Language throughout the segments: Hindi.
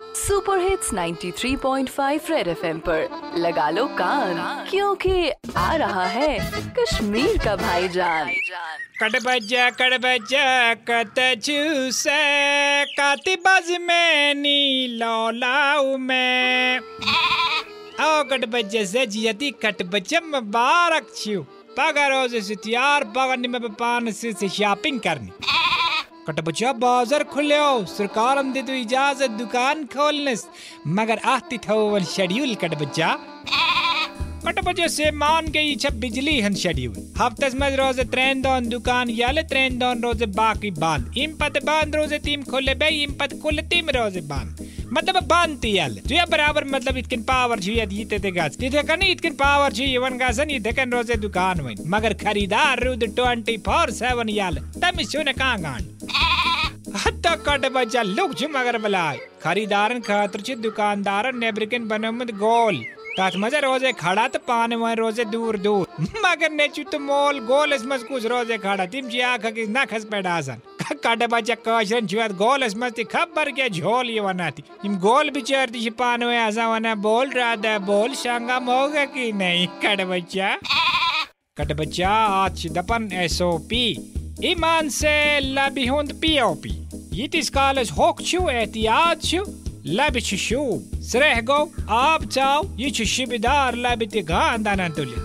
सुपर हिट्स 93.5 रेड एफएम पर। लगा लो कान, क्योंकि आ रहा है कश्मीर का भाईजान। कड़बजा कड़बजा कत चूसे काती बाज में नी लौलाऊ में। आओ कटबजा से जियती कटबजा मुबारक छियो। रोज से तैयार पगार में पान से शॉपिंग करनी। कटबजा बाज़ार खुलियो, सरकार हम दे तो इजाज़त, दुकान खोलने मगर अत था वो शेड्यूल कटबजा कट बजे से मान गई छब बिजली हन शेड्यूल हफ्तस में रोज ट्रेन दोन दुकान, याले ट्रेन दोन रोज बाकी बंद इम पत बंद रोज तीम खोले बे इम पत कुल तीम रोज बंद मतलब ती याले जो बराबर मतलब इतकन पावर छी यदि ते ते गास। इथे कन मगर खरीदार, रुद 24/7 याले, तम सुने का गान? हत्ता कट छ मगर बलाय खरीदारन खातर छ दुकानदारन, नेब्रिकन बनमत गोल। तथ मज़े रोज़े खड़ा तो पाने वहाँ रोज़े दूर दूर। मगर ने चुत मोल, गोल इस मज कुछ रोज़े खड़ा, तिम जी आखा की ना खस पे डासन काटे बच्चा कशरन छुआत गोल इस मज खबर के झोल ये वनाती इम गोल बिचार दी पाने में ऐसा वना बोल रहा था बोल संगम होगा कि नहीं कट बच्चा कट बच्चा आज दपन एसओपी ईमान से लबी हुंद पीओपी ये तिस कालस होक छु एहतियात छु लबि छु शूब Sreh go, ab चाव ये छु शिबिदार लबि ते गांदाना तुले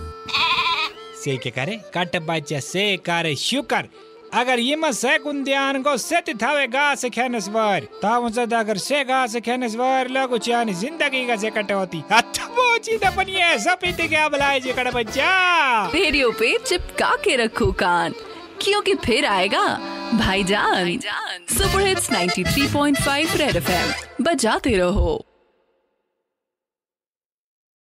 से के करे कट बच्चा से करे शुकर अगर ये मत से कुंदियान को सेट थावे गा से खेनस वर ताव जद अगर से गा से खेनस वर लगो चानी ज़िंदगी का से कट होती अच्छा बोची दपन ये सब पीते क्या बुलाए जी कट बच्चा रेडियो पे चिपका के रखो कान। क्योंकि फिर आएगा? भाईजान। Super hits 93.5 red FM. बजाते रहो।